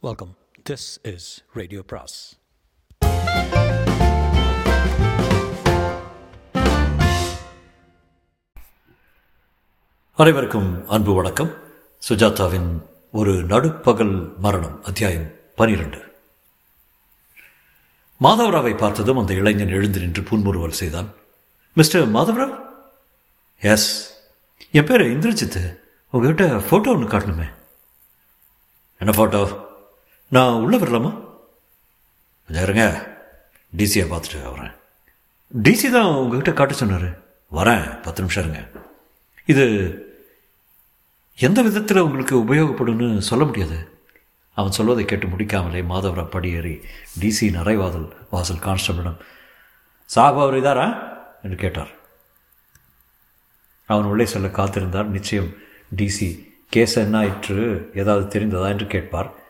Welcome this is radio bros அனைவருக்கும் அன்பு வணக்கம். சுஜாதாவின் ஒரு நடுப்பகல் மரணம் அத்தியாயம் பனிரெண்டு. மாதவராவை பார்த்ததும் அந்த இளைஞன் எழுந்து நின்று புன்முறுவல் செய்தான். மிஸ்டர் மாதவராவ்? எஸ் என் பேர் இந்திரஜித் உங்ககிட்ட ஃபோட்டோ ஒன்று காட்டணுமே. என்ன ஃபோட்டோ நான் உள்ளே வரலாமா? இருங்க. டிசியை பார்த்துட்டு வரேன். டிசி தான் உங்ககிட்ட காட்ட சொன்னார். வரேன். பத்து நிமிஷம் இருங்க. இது எந்த விதத்தில் உங்களுக்கு உபயோகப்படும்னு சொல்ல முடியாது? அவன் சொல்வதை கேட்டு முடிக்காமலே மாதவரா படியேறி டிசி நரைவாதல் வாசல் கான்ஸ்டபிளிடம் சாப் அவர் இதாரா? என்று கேட்டார். அவன் உள்ளே சொல்ல காத்திருந்தார். நிச்சயம் டிசி கேஸ் என்ன ஆயிற்று ஏதாவது தெரிந்ததா? என்று கேட்பார்.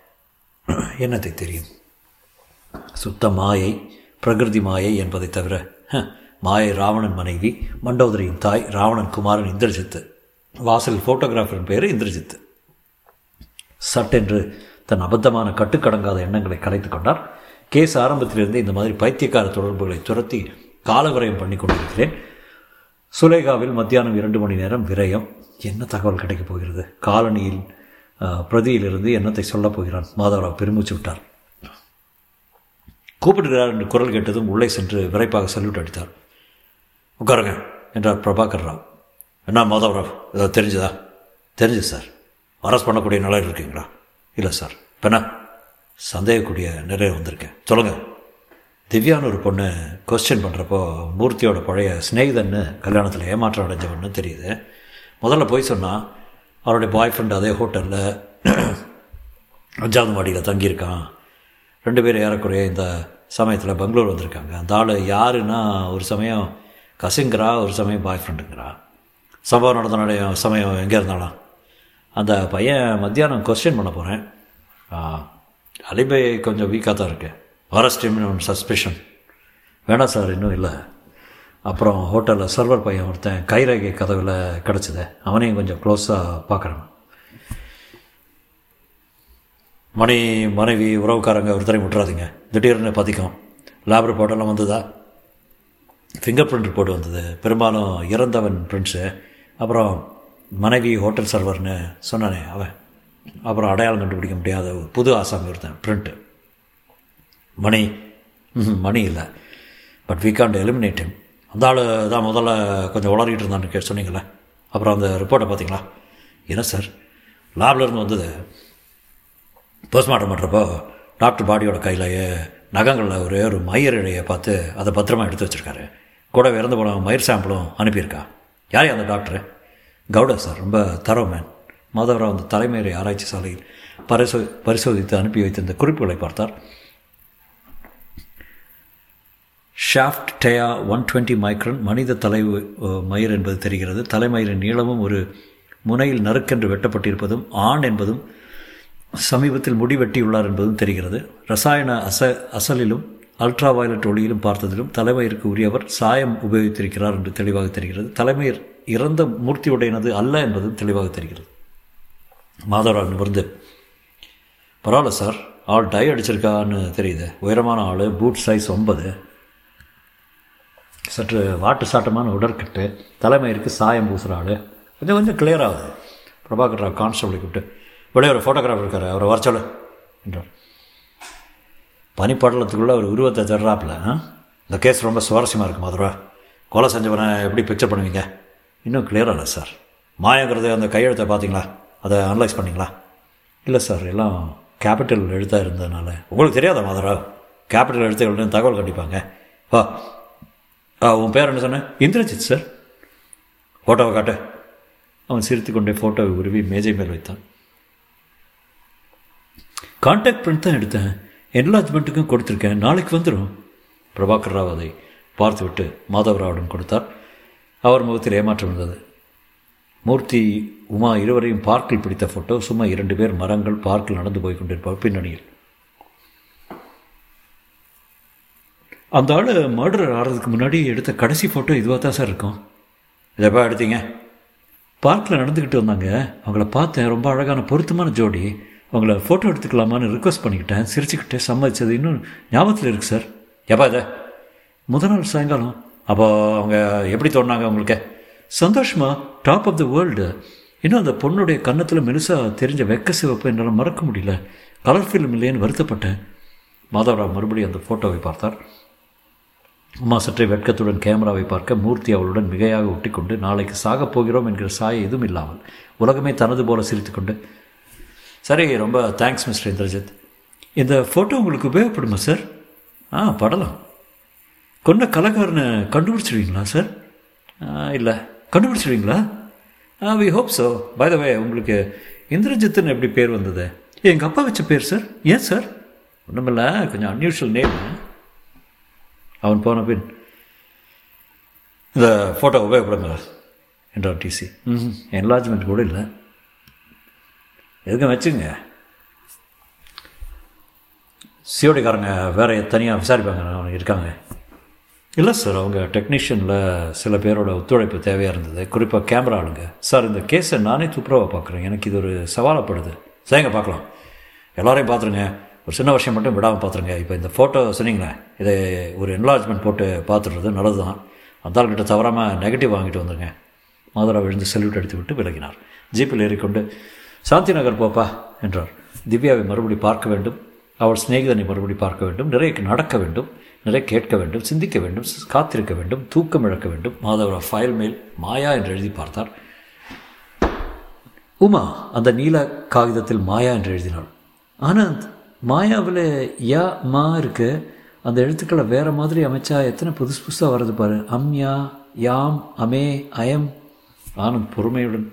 என்னத்தை தெரியும்? சுத்த மாயை பிரகிருதி மாயை என்பதை தவிர ஹ, மாயை ராவணன் மனைவி மண்டோதரியின் தாய் ராவணன் குமாரன் இந்திரஜித்து வாசல் ஃபோட்டோகிராஃபரின் பேர் இந்திரஜித்து. சட்டென்று தன் அபத்தமான கட்டுக்கடங்காத எண்ணங்களை கலைத்து கொண்டார். கேஸ் ஆரம்பத்திலிருந்து இந்த மாதிரி பைத்தியக்கார தொடர்புகளை துரத்தி காலவரையம் பண்ணி கொண்டிருக்கிறேன். சுலேகாவில் மத்தியானம் இரண்டு மணி நேரம் விரயம். என்ன தகவல் கிடைக்கப் போகிறது? காலனியில் பிரதியிலிருந்து என்னத்தை சொல்லப் போகிறான்? மாதவராவ் பெருமூச்சு விட்டார். கூப்பிடுகிறார் என்று குரல் கேட்டதும் உள்ளே சென்று விரைப்பாக சல்யூட் அடித்தார். உட்காருங்க என்றார் பிரபாகர் ராவ். என்ன மாதவராவ் ஏதாவது தெரிஞ்சதா? தெரிஞ்சது சார். அரெஸ்ட் பண்ணக்கூடிய நிலையில் இருக்கீங்களா? இல்லை சார். பெண்ணா? சந்தேகக்கூடிய நிறைய வந்திருக்கேன். சொல்லுங்கள் திவ்யான்னு ஒரு பொண்ணு கொஸ்டின் பண்ணுறப்போ மூர்த்தியோட பழைய சிநேகிதன்னு கல்யாணத்தில் ஏமாற்றம் அடைஞ்சவன்னு தெரியுது. முதல்ல போய் சொன்னால் அவருடைய பாய் ஃப்ரெண்ட் அதே ஹோட்டலில் அஞ்சாவது மாடியில் தங்கியிருக்கான். ரெண்டு பேரும் ஏறக்குறைய இந்த சமயத்தில் பெங்களூர் வந்திருக்காங்க. அந்த ஆள் யாருன்னா ஒரு சமயம் கசிங்கிறா ஒரு சமயம் பாய் ஃப்ரெண்டுங்கிறா சம்பவம் நடந்த சமயம் எங்கே இருந்தாலும். அந்த பையன் மத்தியானம் கொஸ்டின் பண்ண போகிறேன் அலிபை கொஞ்சம் வீக்காக தான் இருக்கு. அரெஸ்ட் ஒன் சஸ்பெஷன் வேணாம் சார் இன்னும் இல்லை. அப்புறம் ஹோட்டலில் சர்வர் பையன் ஒருத்தன் கைரேகை கதவில் கிடச்சிது அவனையும் கொஞ்சம் க்ளோஸாக பார்க்குறேன். மணி மனைவி உறவுக்காரங்க ஒருத்தரையும் விட்டுறாதீங்க. திடீர்னு பதிக்கும். லேப் ரிப்போர்ட்டெல்லாம் வந்ததா? ஃபிங்கர் பிரிண்ட் ரிப்போர்ட் வந்தது. பெரும்பாலும் இறந்தவன் பிரிண்ட்ஸு அப்புறம் மனைவி ஹோட்டல் சர்வர்னு சொன்னானே அவன். அப்புறம் அடையாளம் கண்டுபிடிக்க முடியாத புது ஆசாமி ஒருத்தன் பிரிண்ட்டு மணி மணி இல்லை. பட் வி கான்ட் எலிமினேட் அந்த ஆள் தான் முதல்ல கொஞ்சம் உளறிட்டு இருந்தான்னு கே சொன்னீங்களே அப்புறம் அந்த ரிப்போர்ட்டை பார்த்தீங்களா? என்ன சார்? லேப்லேருந்து வந்தது. போஸ்ட்மார்ட்டம் பண்ணுறப்போ டாக்டர் பாடியோட கையிலேயே நகங்களில் ஒரே ஒரு மயிர் இழையை பார்த்து அதை பத்திரமா எடுத்து வச்சிருக்காரு. கூட இறந்து போன மயிர் சாம்பிளும் அனுப்பியிருக்கா? யார் அந்த டாக்டர் கவுடா சார் ரொம்ப தரோ மேன் மாதவராவ் அந்த தலைமையறை ஆராய்ச்சி சாலையில் பரிசோ பரிசோதித்து அனுப்பி வைத்திருந்த குறிப்புகளை பார்த்தார். Shaft dia one twenty micron மனித தலை மயிர் என்பது தெரிகிறது. தலைமயிரின் நீளமும் ஒரு முனையில் நறுக்கென்று வெட்டப்பட்டிருப்பதும் ஆண் என்பதும் சமீபத்தில் முடி வெட்டியுள்ளார் என்பதும் தெரிகிறது. ரசாயன அச அசலிலும் அல்ட்ரா வயலட் ஒளியிலும் பார்த்ததிலும் தலைமயிருக்கு உரியவர் சாயம் உபயோகித்திருக்கிறார் என்று தெளிவாக தெரிகிறது. தலைமயிர் இறந்த மூர்த்தியுடையனது அல்ல என்பதும் தெளிவாக தெரிகிறது. மாதவராவ் நிமிர்ந்து பரவாயில்ல சார் ஆள் டை அடிச்சிருக்கான்னு தெரியுது. உயரமான ஆள் பூட் சைஸ் ஒன்பது. சற்று வாட்டு சாட்டமான உடற்கட்டு தலைமயிருக்கு சாயம் பூசுகிற ஆள். கொஞ்சம் கொஞ்சம் கிளியர் ஆகுது. பிரபாகர் ராவ் கான்ஸ்டபிளை கூப்பிட்டு வெளியே ஒரு ஃபோட்டோகிராஃபர் இருக்கார் அவரை வர சொல்லு என்றார். பனிப்படலத்துக்குள்ளே ஒரு உருவத்தை தர்றாப்புல ஆ? இந்த கேஸ் ரொம்ப சுவாரஸ்யமாக இருக்கும் மதுரா. கொலை செஞ்சவனை எப்படி பிக்சர் பண்ணுவீங்க? இன்னும் கிளியராக இல்லை சார். மாயங்கிறது அந்த கையெழுத்தை பார்த்தீங்களா? அதை அனலைஸ் பண்ணிங்களா? இல்லை சார். எல்லாம் கேபிட்டல் எழுத்தாக இருந்ததுனால. உங்களுக்கு தெரியாதா மதுரா? கேபிட்டல் எழுத்துக்கள்னு தகவல் கண்டிப்பாங்க. வா ஆ உன் பேர் என்ன சொன்னேன் இந்திரஜித் சார். ஃபோட்டோவை காட்டு. அவன் சிரித்து கொண்டே ஃபோட்டோவை உருவி மேஜை மேல் வைத்தான். கான்டாக்ட் பிரிண்ட் தான் எடுத்தேன். என்லாஜ்மெண்ட்டுக்கும் கொடுத்துருக்கேன். நாளைக்கு வந்துடும் பிரபாகர் ராவ் அதை பார்த்துவிட்டு மாதவராவிடம் கொடுத்தார். அவர் முகத்தில் ஏமாற்றம் இருந்தது. மூர்த்தி உமா இருவரையும் பார்க்கில் பிடித்த ஃபோட்டோ சும்மா இரண்டு பேர் மரங்கள் பார்க்கில் நடந்து போய் கொண்டிருப்பார் பின்னணியில். அந்த ஆள் மர்டர் ஆகிறதுக்கு முன்னாடி எடுத்த கடைசி ஃபோட்டோ இதுவாக தான் சார் இருக்கும். இதை எப்போ எடுத்தீங்க? பார்க்கில் நடந்துக்கிட்டு வந்தாங்க. அவங்கள பார்த்தேன் ரொம்ப அழகான பொருத்தமான ஜோடி. உங்களை ஃபோட்டோ எடுத்துக்கலாமான்னு ரிக்வஸ்ட் பண்ணிக்கிட்டேன். சிரிச்சுக்கிட்டே சம்மதிச்சது இன்னும் ஞாபகத்தில் இருக்குது சார் எப்பா இதை? முதல் நாள் சாயங்காலம். அப்போ அவங்க எப்படி தோணுனாங்க உங்களுக்கு? சந்தோஷமா டாப் ஆஃப் த வேர்ல்டு இன்னும் அந்த பொண்ணுடைய கன்னத்தில் மெலுசாக தெரிஞ்ச வெக்க சிவப்பு என்னால் மறக்க முடியல. கலர் ஃபிலிம் இல்லைன்னு வருத்தப்பட்டேன். மாதவராவ் மறுபடியும் அந்த ஃபோட்டோவை பார்த்தார். அம்மா சற்றே வெட்கத்துடன் கேமராவை பார்க்க மூர்த்தி அவளுடன் மிகையாக ஒட்டிக்கொண்டு நாளைக்கு சாகப் போகிறோம் என்கிற சாய எதுவும் இல்லாமல் உலகமே தனது போல சிரித்துக்கொண்டு சரி ரொம்ப தேங்க்ஸ் மிஸ்டர் இந்திரஜித். இந்த ஃபோட்டோ உங்களுக்கு உபயோகப்படுமா சார் ஆ படலாம். கொண்ட கலக்காரனை கண்டுபிடிச்சிடுவீங்களா சார் இல்லை. கண்டுபிடிச்சிடுவீங்களா ஆ we hope so by the way உங்களுக்கு இந்திரஜித்துன்னு எப்படி பேர் வந்தது? எங்கள் அப்பா வச்ச பேர் சார் ஏன் சார் ஒன்றுமில்ல கொஞ்சம் அன்யூஷுவல் நேம் அவன் போன பின். இந்த ஃபோட்டோ உபயோகப்படுங்க என்றார் டிசி ம் என்லார்ஜ்மெண்ட் கூட இல்லை. எதுக்கும் வச்சுங்க. சிஓடிக்காரங்க வேற தனியாக விசாரிப்பாங்க அவங்க இருக்காங்க. இல்லை சார். அவங்க டெக்னீஷியனில் சில பேரோட ஒத்துழைப்பு தேவையாக இருந்தது. குறிப்பாக கேமரா ஆளுங்க. சார் இந்த கேஸை நானே துப்புரவாக பார்க்குறேன் எனக்கு இது ஒரு சவாலப்படுது சரிங்க பார்க்கலாம் எல்லாரையும் பார்த்துருங்க ஒரு சின்ன விஷயம் மட்டும் விடாமல் பார்த்துருங்க. இப்போ இந்த ஃபோட்டோ சொன்னீங்களே இதை ஒரு என்லார்ஜ்மெண்ட் போட்டு பார்த்துடுறது நல்லது தான் அந்த ஆள்கிட்ட தவறாமல் நெகட்டிவ் வாங்கிட்டு வந்துருங்க. மாதரா விழுந்து செல்யூட் எடுத்து விட்டு விலகினார். ஜீப்பில் ஏறிக்கொண்டு சாந்தி நகர் போப்பா என்றார். திவ்யாவை மறுபடி பார்க்க வேண்டும். அவள் சிநேகிதனை மறுபடி பார்க்க வேண்டும். நிறைய நடக்க வேண்டும். நிறைய கேட்க வேண்டும். சிந்திக்க வேண்டும். காத்திருக்க வேண்டும். தூக்கம் இழக்க வேண்டும். மாதவரா ஃபைல் மேல் மாயா என்று எழுதி பார்த்தார். உமா அந்த நீல காகிதத்தில் மாயா என்று எழுதினாள். ஆனந்த் மாயாவில் யா மா இருக்கு. அந்த எழுத்துக்களை வேறு மாதிரி அமைச்சா எத்தனை புதுசு புதுசாக வருது பாரு. அம்யா யாம் அமே அயம். ஆனந்த் பொறுமையுடன்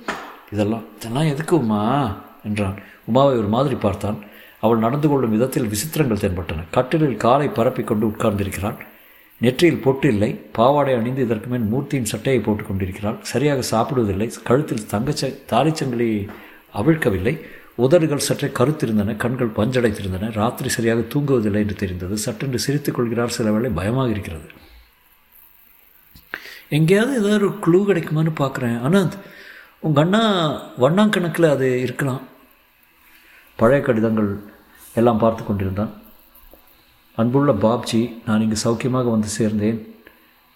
இதெல்லாம் இதெல்லாம் எதுக்கு உமா என்றான். உமாவை ஒரு மாதிரி பார்த்தான். அவள் நடந்து கொள்ளும் விதத்தில் விசித்திரங்கள் தென்பட்டன. கட்டிலில் காலை பரப்பி கொண்டு உட்கார்ந்திருக்கிறாள். நெற்றியில் பொட்டு இல்லை. பாவாடை அணிந்து இதற்கு மேல் மூர்த்தியின் சட்டையை போட்டுக் கொண்டிருக்கிறாள். சரியாக சாப்பிடுவதில்லை. கழுத்தில் தங்கச்ச தாலிச்சங்கிலி அவிழ்க்கவில்லை. உதடுகள் சற்றே கருத்திருந்தன கண்கள் பஞ்சடைத்திருந்தன ராத்திரி சரியாக தூங்குவதில்லை என்று தெரிந்தது. சட்டென்று சிரித்துக் கொள்கிறார் சில வேளை பயமாக இருக்கிறது. எங்கேயாவது ஏதாவது ஒரு க்ளூ கிடைக்குமான்னு பார்க்குறேன். அனந்த் உங்கள் அண்ணா வண்ணாங்கணக்கில் அது இருக்கலாம். பழைய கடிதங்கள் எல்லாம் பார்த்து கொண்டிருந்தான். அன்புள்ள பாப்ஜி நான் இங்கு சௌக்கியமாக வந்து சேர்ந்தேன்.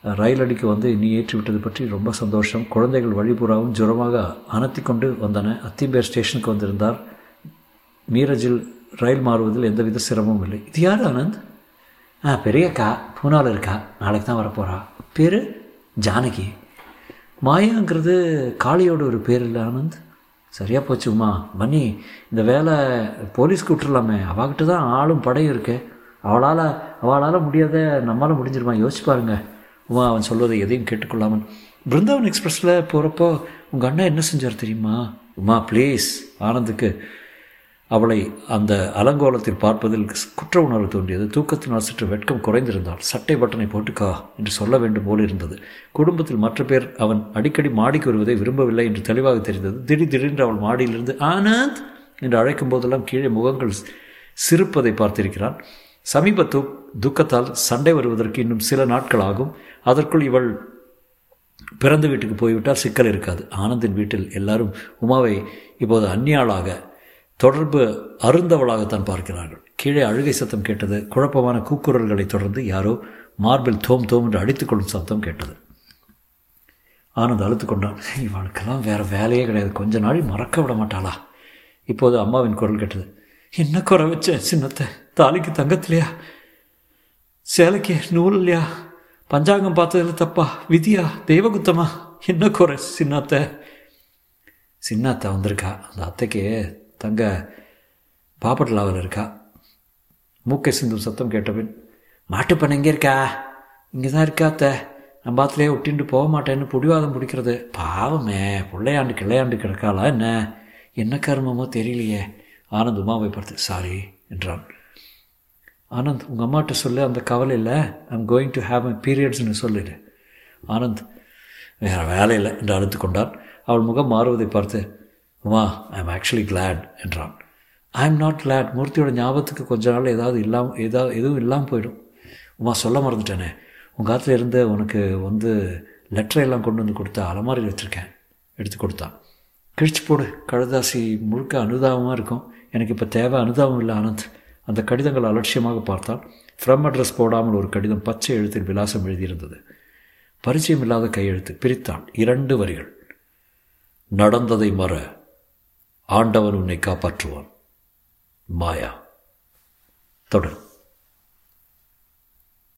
ரயில் அடிக்கு வந்து நீ ஏற்றிவிட்டது பற்றி ரொம்ப சந்தோஷம். குழந்தைகள் வழிபுறாவும் ஜுரமாக அனத்தி கொண்டு வந்தன. அத்திம்பேர் ஸ்டேஷனுக்கு வந்திருந்தார். மீரஜில் ரயில் மாறுவதில் எந்தவித சிரமமும் இல்லை. இது யார் ஆனந்த்? ஆ பெரியக்கா பூனாவில் இருக்கா? நாளைக்கு தான் வரப்போகிறா பேர்? ஜானகி. மாயாங்கிறது காளியோட ஒரு பேர் இல்லை ஆனந்த். சரியாக போச்சுமா மணி இந்த வேலை போலீஸ்க்கு விட்டுருலாமே அவகிட்ட தான் ஆளும் படையும் இருக்கு. அவளால் அவளால் முடியாத நம்மளால் முடிஞ்சிருமா? யோசிச்சு பாருங்கள் உமா அவன் சொல்வதை எதையும் கேட்டுக்கொள்ளாமல் பிருந்தாவன் எக்ஸ்பிரஸில் போகிறப்போ உங்கள் அண்ணா என்ன செஞ்சார் தெரியுமா? உமா ப்ளீஸ் ஆனந்துக்கு அவளை அந்த அலங்கோலத்தில் பார்ப்பதில் குற்ற உணர்வு தோன்றியது. தூக்கத்தினால் சற்று வெட்கம் குறைந்திருந்தாள். சட்டை பட்டனை போட்டுக்கா என்று சொல்ல வேண்டும் போல் இருந்தது. குடும்பத்தில் மற்ற பேர் அவன் அடிக்கடி மாடிக்கு வருவதை விரும்பவில்லை என்று தெளிவாக தெரிந்தது. திடீர் திடீரென்று அவள் மாடியிலிருந்து ஆனந்த்! என்று அழைக்கும் போதெல்லாம் கீழே முகங்கள் சிரிப்பதை பார்த்திருக்கிறான். சமீப துக்கத்தால் சண்டை வருவதற்கு இன்னும் சில நாட்கள் ஆகும் அதற்குள் இவள் பிறந்த வீட்டுக்கு போய்விட்டால் சிக்கல் இருக்காது. ஆனந்தின் வீட்டில் எல்லாரும் உமாவை இப்போது அந்நியாளாக தொடர்பு அருந்தவளாகத்தான் பார்க்கிறார்கள். கீழே அழுகை சத்தம் கேட்டது குழப்பமான கூக்குரல்களை தொடர்ந்து யாரோ மார்பில் தோம் தோம் என்று அடித்துக்கொள்ளும் சத்தம் கேட்டது. ஆனந்த் அழுத்து கொண்டான். இவளுக்கெல்லாம் வேற வேலையே கிடையாது. கொஞ்ச நாள் மறக்க விட மாட்டாளா? இப்போது அம்மாவின் குரல் கேட்டது. என்ன குறை வச்ச சின்னத்தை? தாலிக்கு தங்கத்திலையா? சேலைக்கு நூல் இல்லையா பஞ்சாங்கம் பார்த்ததில் தப்பா? விதியா? தெய்வகுத்தமா? என்ன குறை சின்னாத்த? சின்ன அத்தை வந்திருக்கா. அந்த அத்தைக்கு தங்க பாப்பட்லாவில் இருக்கா? மூக்கை சிந்தும் சத்தம் கேட்டபின் மாட்டுப்பண்ண எங்கே இருக்கா? இங்கே தான் இருக்கா அத்தை. நம்ம பாத்துலேயே ஒட்டின்ட்டு போக மாட்டேன்னு புடிவாதம் பிடிக்கிறது. பாவமே பிள்ளையாண்டு கிளையாண்டு கிடக்காளா என்ன? என்ன கருமமோ தெரியலையே. ஆனந்த் உமாவை பார்த்து சாரி என்றான். ஆனந்த் உங்கள் அம்மாட்ட சொல்லு அந்த கவலை இல்லை. I'm going to have my பீரியட்ஸ்னு சொல்லிடு. ஆனந்த் வேறு வேலை இல்லை என்று அழுத்து கொண்டான். அவள் முகம் மாறுவதை பார்த்து Uma I am actually glad என்றான். ஐ எம் நாட் கிளாட் மூர்த்தியோட ஞாபகத்துக்கு கொஞ்ச நாள் ஏதாவது இல்லாமல் ஏதாவது எதுவும் இல்லாமல் போயிடும். உமா சொல்ல மறந்துட்டேனே. உங்கள் காலத்தில் இருந்து உனக்கு வந்து லெட்டரையெல்லாம் கொண்டு வந்து கொடுத்தா அலமாரியில் வச்சுருக்கேன் எடுத்து கொடுத்தான். கிழிச்சு போடு. கழுதாசி முழுக்க அனுதாபமாக இருக்கும். எனக்கு இப்போ தேவை அனுதாபம் இல்லை ஆனந்த். அந்த கடிதங்கள் அலட்சியமாக பார்த்தால் ஃப்ரம் அட்ரஸ் போடாமல் ஒரு கடிதம் பச்சை எழுத்தில் விலாசம் எழுதியிருந்தது. பரிச்சயம் இல்லாத கையெழுத்து பிரித்தான். இரண்டு வரிகள். நடந்ததை மற ஆண்டவன் உன்னை காப்பாற்றுவான். மாயா. தொடரும்.